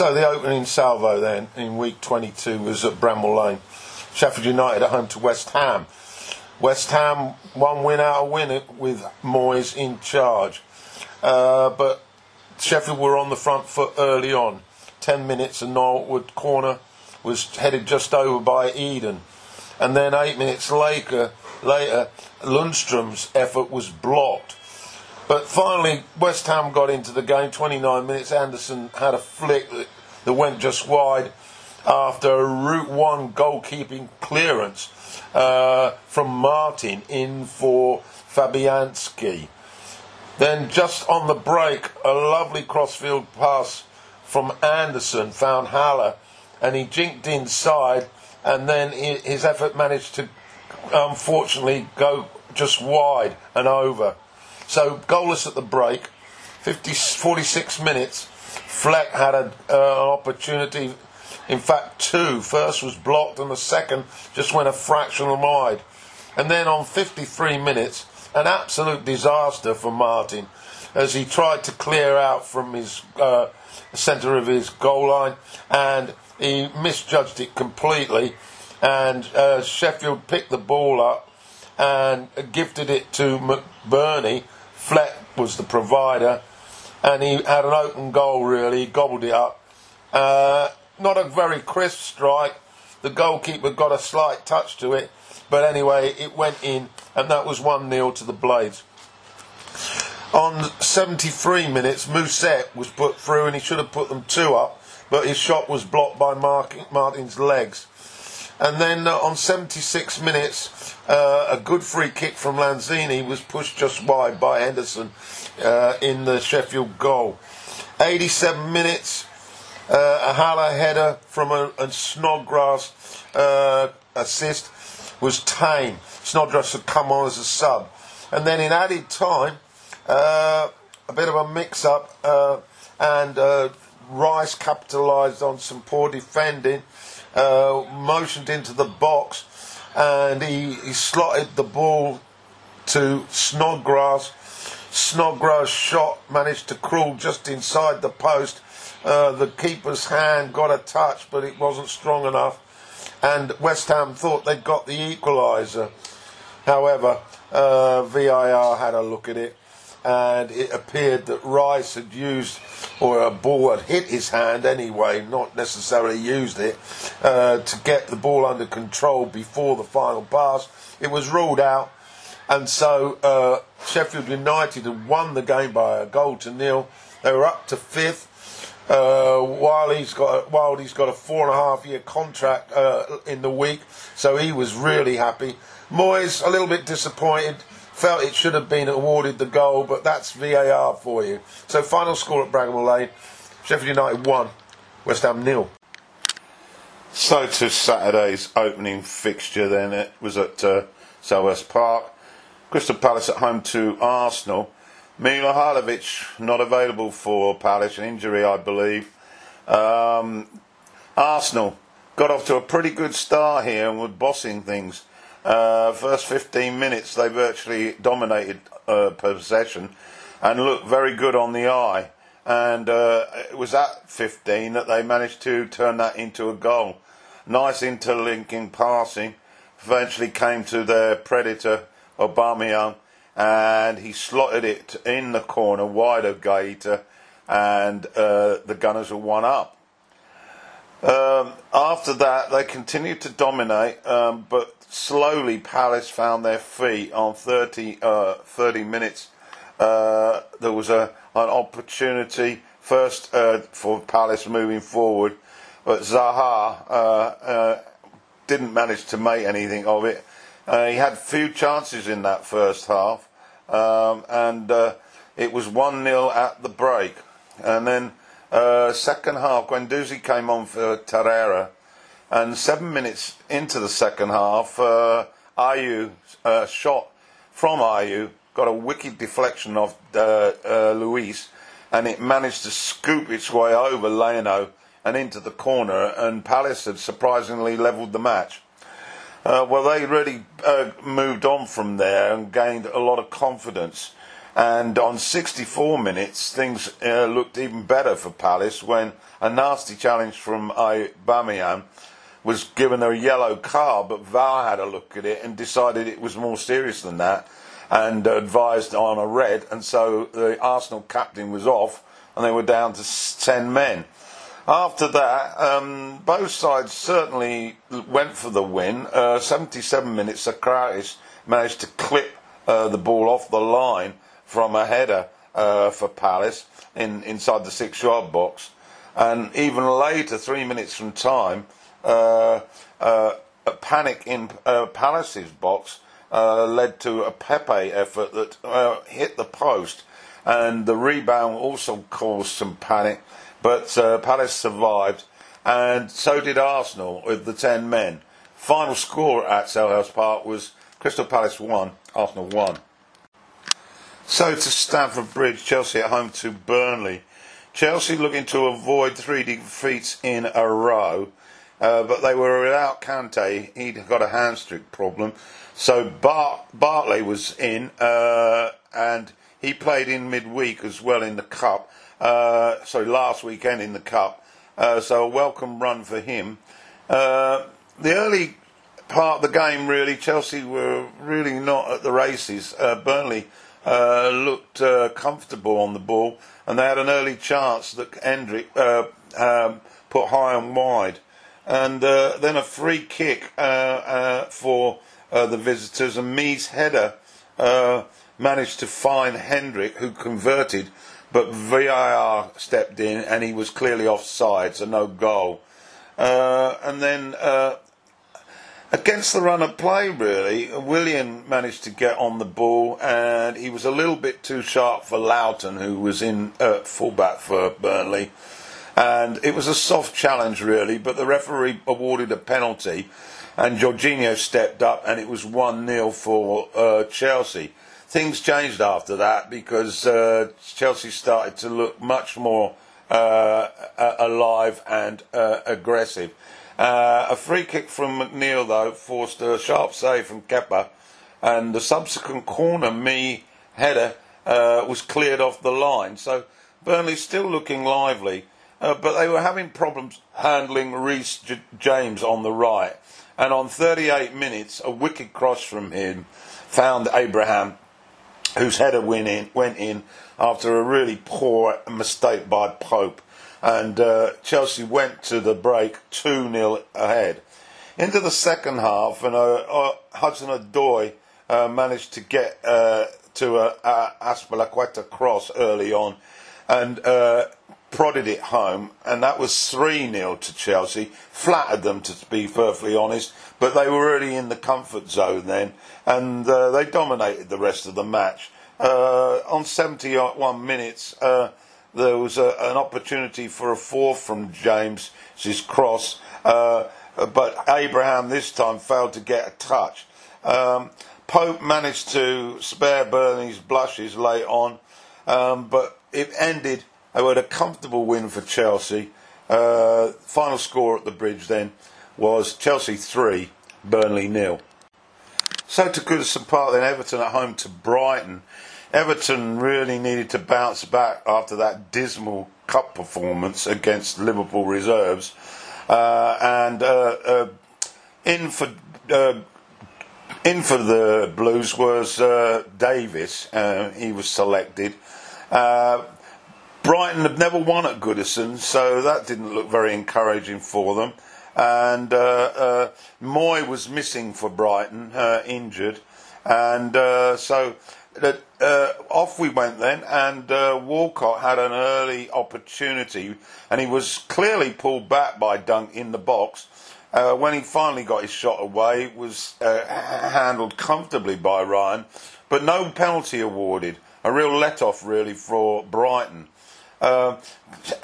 So the opening salvo then in week 22 was at Bramall Lane. Sheffield United at home to West Ham. West Ham one win out of win with Moyes in charge. Uh, but Sheffield were on the front foot early on. 10 minutes and Norwood corner was headed just over by Egan. And then eight minutes later, later Lundstram's effort was blocked. But finally, West Ham got into the game. 29 minutes. Anderson had a flick that, that went just wide after a Route 1 goalkeeping clearance uh, from Martin in for Fabianski. Then, just on the break, a lovely crossfield pass from Anderson found Haller and he jinked inside, and then his effort managed to unfortunately go just wide and over. So, goalless at the break, 50, 46 minutes. Fleck had a, uh, an opportunity in fact, two. First was blocked, and the second just went a fraction wide. And then on 53 minutes, an absolute disaster for Martin as he tried to clear out from his uh, centre of his goal line, and he misjudged it completely. And uh, Sheffield picked the ball up and gifted it to McBurnie. Fleck was the provider, and he had an open goal. Really, he gobbled it up. Uh, not a very crisp strike. The goalkeeper got a slight touch to it, but anyway, it went in, and that was 1 0 to the Blades. On 73 minutes, Mousset was put through, and he should have put them two up, but his shot was blocked by Martin's legs. And then uh, on 76 minutes, uh, a good free kick from Lanzini was pushed just wide by Henderson uh, in the Sheffield goal. 87 minutes, uh, a Haller header from a, a Snodgrass uh, assist was tame. Snodgrass had come on as a sub. And then in added time, uh, a bit of a mix up, and Rice capitalised on some poor defending, uh, motioned into the box, and he, he slotted the ball to Snodgrass. Snodgrass' shot managed to crawl just inside the post uh, the keeper's hand got a touch, but it wasn't strong enough. And West Ham thought they'd got the equaliser. However, uh, VAR had a look at it, and it appeared that Rice had used, or a ball had hit his hand anyway, not necessarily used it, uh, to get the ball under control before the final pass. It was ruled out, and so uh, Sheffield United had won the game by a goal to nil. They were up to fifth. Uh, Wilder's got a, Wilder's got a four and a half year contract uh, in the week, so he was really happy. Moyes a little bit disappointed, felt it should have been awarded the goal, but that's VAR for you. So final score at Bramall Lane: Sheffield United one, West Ham nil. So to Saturday's opening fixture, then it was at uh, Selhurst Park. Crystal Palace at home to Arsenal. Milivojevic not available for Palace, an injury, I believe. Um, Arsenal got off to a pretty good start here and were bossing things. Uh, first 15 minutes, they virtually dominated uh, possession and looked very good on the eye. And uh, it was at 15 that they managed to turn that into a goal. Nice interlinking passing. Eventually came to their predator, Aubameyang and he slotted it in the corner wide of Guaita, and uh, the Gunners were one up. Um, after that, they continued to dominate, um, but slowly Palace found their feet on 30, uh, 30 minutes. Uh, there was a, an opportunity first uh, for Palace moving forward, but Zaha uh, uh, didn't manage to make anything of it. he had few chances in that first half um, and uh, it was 1 0 at the break. And then, uh, second half, Guendouzi came on for Torreira, and seven minutes into the second half, uh, uh, shot from Ayew got a wicked deflection of uh, uh, Luiz, and it managed to scoop its way over Leno and into the corner, and Palace had surprisingly levelled the match. Uh, well, they really uh, moved on from there and gained a lot of confidence. And on 64 minutes, things uh, looked even better for Palace when a nasty challenge from Aubameyang was given a yellow card, but VAR had a look at it and decided it was more serious than that and advised on a red, and so the Arsenal captain was off and they were down to 10 men. After that, um, both sides certainly went for the win. Uh, 77 minutes, Sokratis managed to clip uh, the ball off the line from a header uh, for Palace in, inside the six yard box. And even later, three minutes from time, uh, uh, a panic in uh, Palace's box led to a Pepe effort that hit the post. And the rebound also caused some panic but uh, Palace survived, and so did Arsenal with the 10 men. Final score at Selhurst Park was Crystal Palace 1, Arsenal 1. So to Stamford Bridge, Chelsea at home to Burnley. Chelsea looking to avoid three defeats in a row, uh, but they were without Kante. He'd got a hamstring problem. So Bart- Barkley was in, uh, and he played in midweek as well in the Cup uh, sorry, last weekend in the Cup. Uh, so a welcome run for him. Uh, the early part of the game, really, Chelsea were really not at the races. Burnley looked comfortable on the ball, and they had an early chance that Hendrick um, put high and wide. And then a free kick for the visitors, and Mee's header managed to find Hendrick, who converted but VAR stepped in and he was clearly offside, so no goal. Uh, and then uh, against the run of play, really, Willian managed to get on the ball and he was a little bit too sharp for Lowton, who was in uh, fullback for Burnley. And it was a soft challenge, really, but the referee awarded a penalty and Jorginho stepped up and it was 1 0 for uh, Chelsea things changed after that because uh, Chelsea started to look much more uh, alive and uh, aggressive. Uh, a free kick from McNeil, though, forced a sharp save from Kepa, and the subsequent corner, Mee header, uh, was cleared off the line. So Burnley still looking lively, uh, but they were having problems handling Reece J- James on the right. And on 38 minutes, a wicked cross from him found Abraham whose header went in, went in after a really poor mistake by Pope. And uh, Chelsea went to the break 2 0 ahead. Into the second half, and uh, uh, Hudson Odoi uh, managed to get to a, a cross early on and prodded it home, and that was 3 0 to Chelsea. Flattered them, to be perfectly honest, but they were already in the comfort zone then, and uh, they dominated the rest of the match. Uh, on 71 minutes, uh, there was a, an opportunity for a fourth from James, his cross, uh, but Abraham this time failed to get a touch. Um, Pope managed to spare Burnley's blushes late on, um, but it ended they had a comfortable win for Chelsea. Uh, final score at the bridge then was Chelsea 3, Burnley nil. So to Goodison Park then, Everton at home to Brighton. Everton really needed to bounce back after that dismal cup performance against Liverpool reserves. Uh, and uh, uh in for uh, in for the Blues was uh, Davies. he was selected. Brighton had never won at Goodison, so that didn't look very encouraging for them. And uh, uh, Mooy was missing for Brighton, uh, injured, and uh, so uh, off we went then. And uh, Walcott had an early opportunity, and he was clearly pulled back by Dunk in the box. when he finally got his shot away, it was handled comfortably by Ryan, but no penalty awarded. A real let off, really, for Brighton. Uh,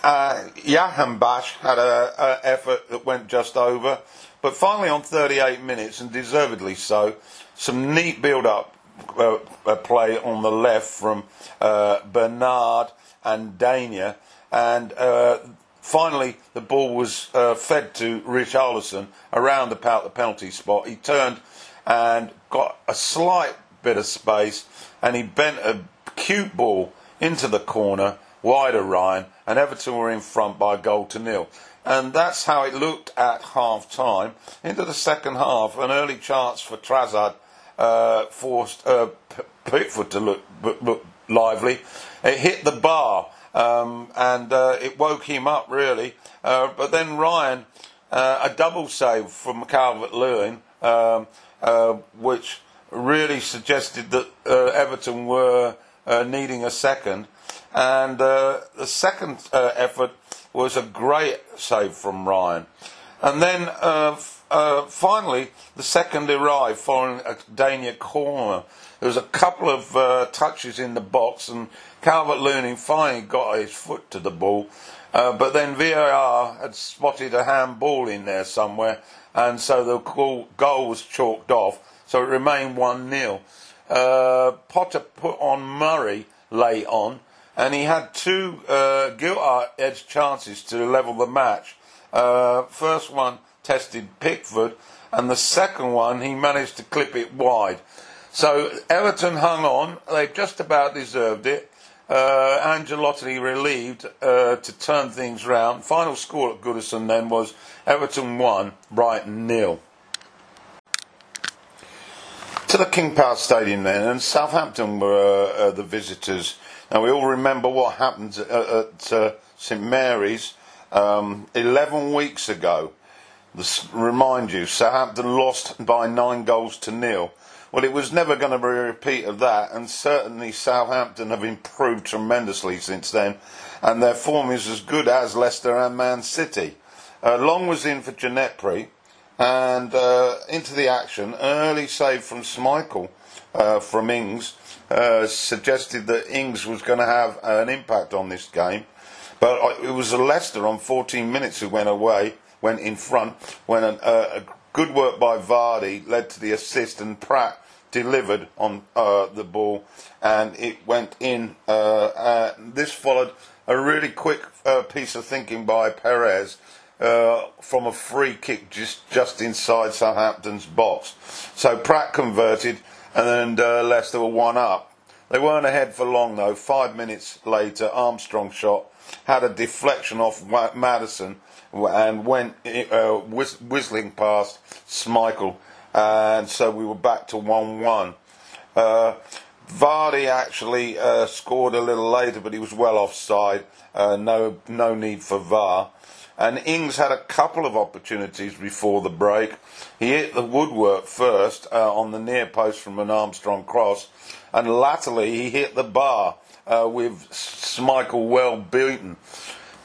uh, Jahanbakhsh had an effort that went just over, but finally on 38 minutes, and deservedly so, some neat build-up uh, uh play on the left from uh, Bernard and Digne, and uh, finally the ball was uh, fed to Rich Richarlison around the penalty spot. He turned and got a slight bit of space, and he bent a cute ball into the corner, wide Ryan, and Everton were in front by a goal to nil. And that's how it looked at half time. Into the second half, an early chance for Trossard uh, forced uh, Pickford to look, look lively. It hit the bar um, and uh, it woke him up really. Uh, but then Ryan, uh, a double save from Calvert Lewin, um, uh, which really suggested that Everton were needing a second. And the second effort was a great save from Ryan. And then uh, uh, finally, the second arrived following a Digne corner. There was a couple of uh, touches in the box, and Calvert Lewin finally got his foot to the ball. Uh, but then VAR had spotted a handball in there somewhere, and so the goal was chalked off. So it remained 1 0. Uh, Potter put on Murray late on, and he had two uh, gilt edged chances to level the match. Uh, first one tested Pickford, and the second one he managed to clip it wide. So Everton hung on; they just about deserved it. Uh, Ancelotti relieved uh, to turn things round. Final score at Goodison then was Everton 1, Brighton nil. To the King Power Stadium then, and Southampton were uh, the visitors now we all remember what happened at, at uh, St Mary's um, 11 weeks ago. This, remind you, Southampton lost by nine goals to nil. Well, it was never going to be a repeat of that, and certainly Southampton have improved tremendously since then, and their form is as good as Leicester and Man City. Uh, Long was in for Djenepo, and uh, into the action, early save from Schmeichel uh, from Ings uh, suggested that Ings was going to have an impact on this game. But it was Leicester on 14 minutes who went away, went in front, when an, uh, a good work by Vardy led to the assist, and Praet delivered on uh, the ball, and it went in. Uh, this followed a really quick uh, piece of thinking by Perez. Uh, from a free kick just just inside Southampton's box, so Praet converted, and uh, Leicester were one up. They weren't ahead for long though. Five minutes later, Armstrong shot had a deflection off Maddison and went uh, whiz- whistling past Schmeichel, and so we were back to one-one. Uh, Vardy actually uh, scored a little later, but he was well offside. Uh, no, no need for VAR. And Ings had a couple of opportunities before the break. He hit the woodwork first uh, on the near post from an Armstrong cross, and latterly he hit the bar uh, with Schmeichel well beaten.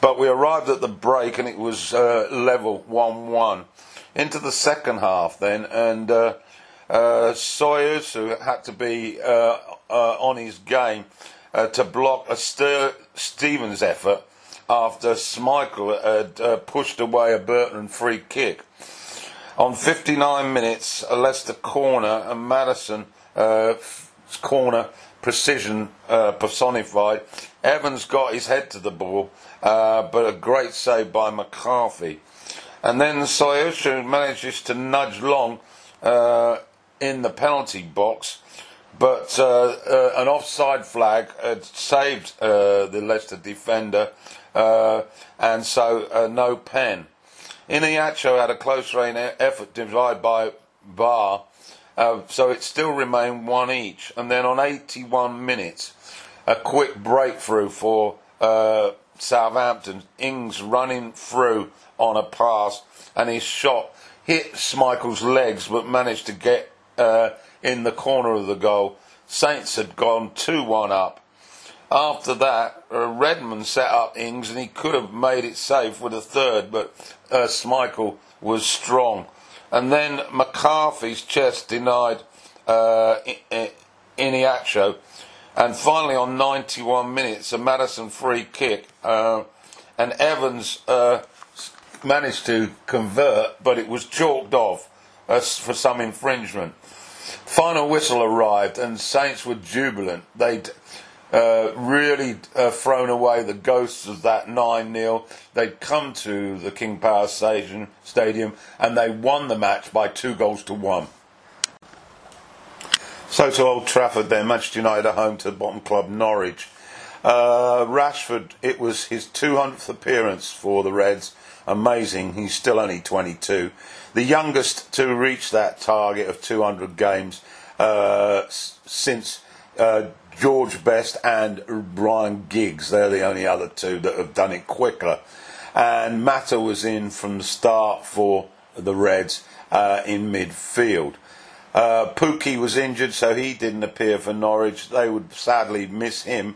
But we arrived at the break and it was uh, level 1 1. Into the second half then, and uh, uh, Soyuncu had to be uh, uh, on his game to block a Ster- Stephens effort after Schmeichel had uh, pushed away a Burton free kick. On 59 minutes, a Leicester corner and Maddison uh, corner precision uh, personified. Evans got his head to the ball, uh, but a great save by McCarthy. And then Soyuncu manages to nudge Long uh, in the penalty box but uh, uh, an offside flag had saved uh, the Leicester defender, uh, and so uh, no pen. Iheanacho had a close range effort divided by Bar, uh, so it still remained one each. And then on 81 minutes, a quick breakthrough for Southampton. Ings running through on a pass, and his shot hit Schmeichel's legs, but managed to get in the corner of the goal. Saints had gone 2 1 up. After that, uh, Redmond set up Ings and he could have made it safe with a third, but uh, Schmeichel was strong. And then McCarthy's chest denied uh, Iheanacho. And finally, on 91 minutes, a Maddison free kick. Uh, and Evans uh, managed to convert, but it was chalked off uh, for some infringement. Final whistle arrived, and Saints were jubilant. They'd uh, really uh, thrown away the ghosts of that 9 0. They'd come to the King Power Station, Stadium and they won the match by two goals to one. So to Old Trafford then, Manchester United at home to the bottom club Norwich. Uh, Rashford, it was his 200th appearance for the Reds. Amazing, he's still only 22. The youngest to reach that target of 200 games uh, since uh, George Best and Ryan Giggs. They're the only other two that have done it quicker. And Mata was in from the start for the Reds uh, in midfield. Uh, Pukki was injured, so he didn't appear for Norwich. They would sadly miss him.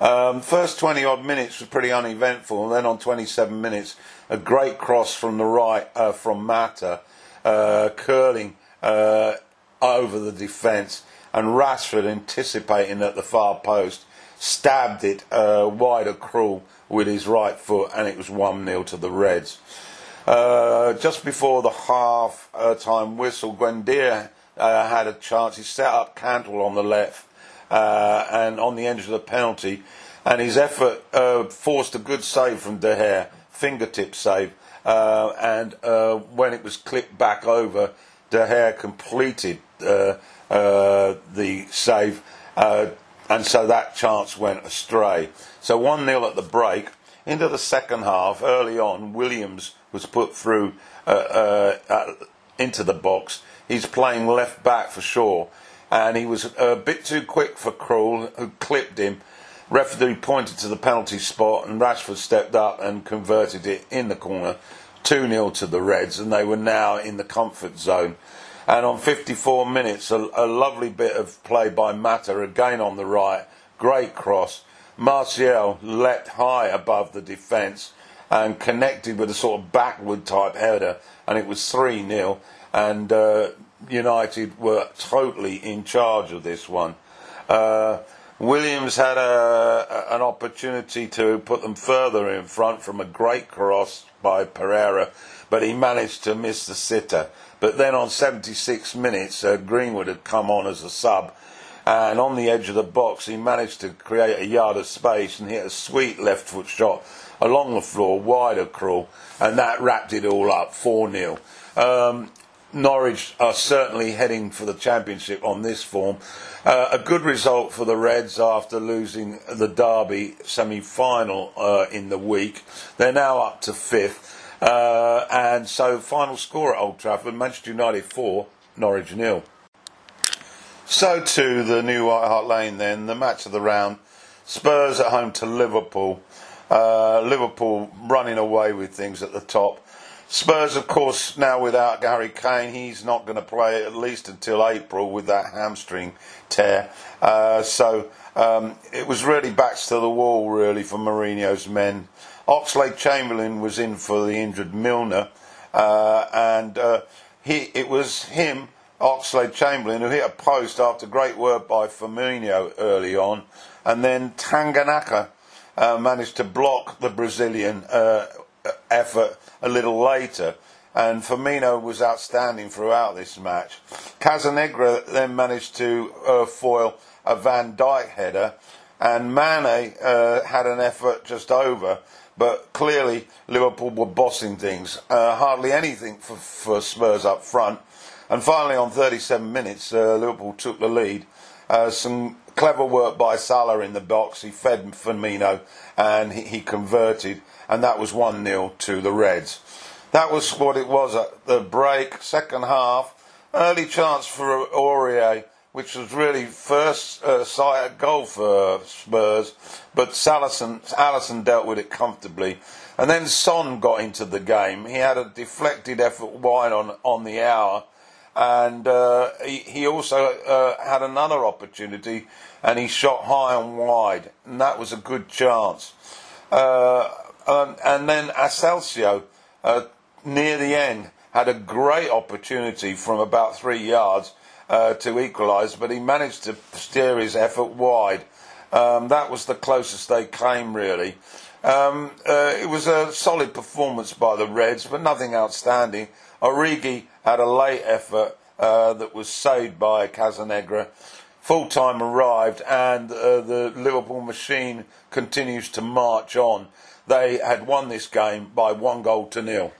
Um, first 20 odd minutes was pretty uneventful, and then on 27 minutes, a great cross from the right uh, from Mata, uh, curling uh, over the defence, and Rashford anticipating at the far post, stabbed it uh, wide across with his right foot, and it was 1 0 to the Reds. Uh, just before the half uh, time whistle, Buendia uh, had a chance. He set up Cantwell on the left and on the edge of the penalty, and his effort forced a good save from De Gea, fingertip save. Uh, and uh, when it was clipped back over, De Gea completed uh, the save, and so that chance went astray. So 1 0 at the break. Into the second half, early on, Williams was put through into the box he's playing left back for sure. And he was a bit too quick for Krul, who clipped him. Referee pointed to the penalty spot, and Rashford stepped up and converted it in the corner. 2 0 to the Reds, and they were now in the comfort zone. And on 54 minutes, a, a lovely bit of play by Mata, again on the right. Great cross. Martial leapt high above the defence and connected with a sort of backward type header, and it was 3 0 and uh, United were totally in charge of this one. Uh, Williams had a, an opportunity to put them further in front from a great cross by Pereira, but he managed to miss the sitter. But then on 76 minutes, uh, Greenwood had come on as a sub, and on the edge of the box, he managed to create a yard of space and hit a sweet left foot shot along the floor, wide across, and that wrapped it all up 4 0. Um, Norwich are certainly heading for the championship on this form. Uh, a good result for the Reds after losing the Derby semi final uh, in the week. They're now up to fifth. Uh, and so, final score at Old Trafford Manchester United 4, Norwich nil. So, to the new White Hart Lane then, the match of the round. Spurs at home to Liverpool. Uh, Liverpool running away with things at the top. Spurs, of course, now without Harry Kane, he's not going to play at least until April with that hamstring tear. Uh, so um, it was really backs to the wall, really, for Mourinho's men. Oxlade Chamberlain was in for the injured Milner, uh, and uh, he it was him, Oxlade Chamberlain, who hit a post after great work by Firmino early on, and then Tanganga uh, managed to block the Brazilian uh, effort a little later. And Firmino was outstanding throughout this match. Gazzaniga then managed to uh, foil a Van Dijk header, and Mane uh, had an effort just over. But clearly, Liverpool were bossing things. Uh, hardly anything for, for, Spurs up front. And finally, on 37 minutes, uh, Liverpool took the lead. Uh, some clever work by Salah in the box. He fed Firmino and he, he converted, and that was 1 0 to the Reds. That was what it was at the break, second half. Early chance for Aurier, which was really first uh, sight at goal for Spurs, but Alisson, Alisson dealt with it comfortably. And then Son got into the game. He had a deflected effort wide on, on the hour and uh, he, he, also uh, had another opportunity and he shot high and wide, and that was a good chance. Uh, and, and, then Asensio, uh, near the end, had a great opportunity from about three yards uh, to equalise, but he managed to steer his effort wide. Um, that was the closest they came, really. Um, uh, it was a solid performance by the Reds, but nothing outstanding. Origi had a late effort uh, that was saved by Gazzaniga. Full time arrived, and uh, the Liverpool machine continues to march on. They had won this game by one goal to nil.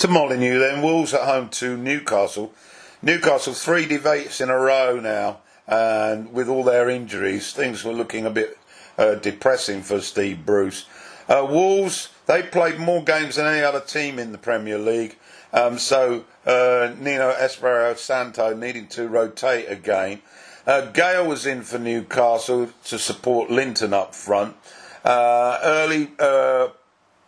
To Molineux, then, Wolves at home to Newcastle. Newcastle three debates in a row now, and with all their injuries, things were looking a bit uh, depressing for Steve Bruce. Uh, Wolves they played more games than any other team in the Premier League, um, so uh, Nuno Espirito Santo needing to rotate again. Uh, Gayle was in for Newcastle to support Linton up front. Uh, early, uh,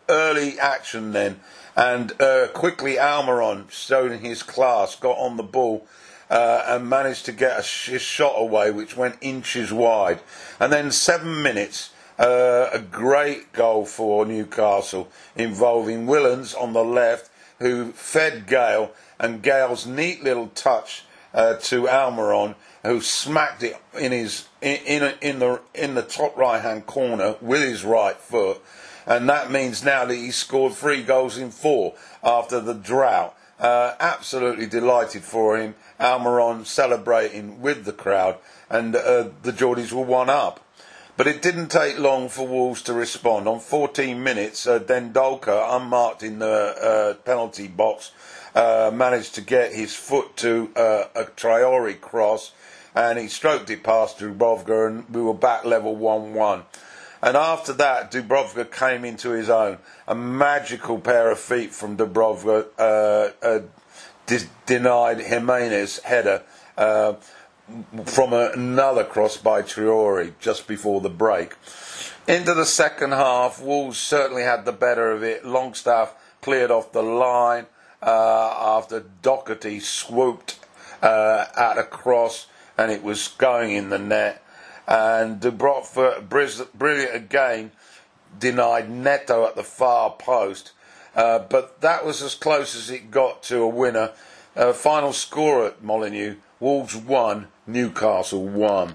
early action then, and uh, quickly Almiron, showing his class, got on the ball. Uh, and managed to get a sh- shot away, which went inches wide. And then seven minutes, uh, a great goal for Newcastle involving Willems on the left, who fed Gayle, and Gayle's neat little touch uh, to Almiron, who smacked it in his in in, in the in the top right hand corner with his right foot, and that means now that he's scored three goals in four after the drought. Uh, absolutely delighted for him. Almiron celebrating with the crowd, and uh, the Geordies were one up. But it didn't take long for Wolves to respond. On 14 minutes, uh, Dendoncker, unmarked in the uh, penalty box, uh, managed to get his foot to uh, a Traore cross, and he stroked it past Dubravka and we were back level 1 1. And after that, Dubravka came into his own. A magical pair of feet from Dubravka uh, uh, denied Jimenez header uh, from another cross by Traore just before the break. Into the second half, Wolves certainly had the better of it. Longstaff cleared off the line uh, after Doherty swooped uh, at a cross and it was going in the net. And Dubravka, brilliant again, denied Neto at the far post. Uh, but that was as close as it got to a winner. Uh, final score at Molineux Wolves 1, Newcastle 1.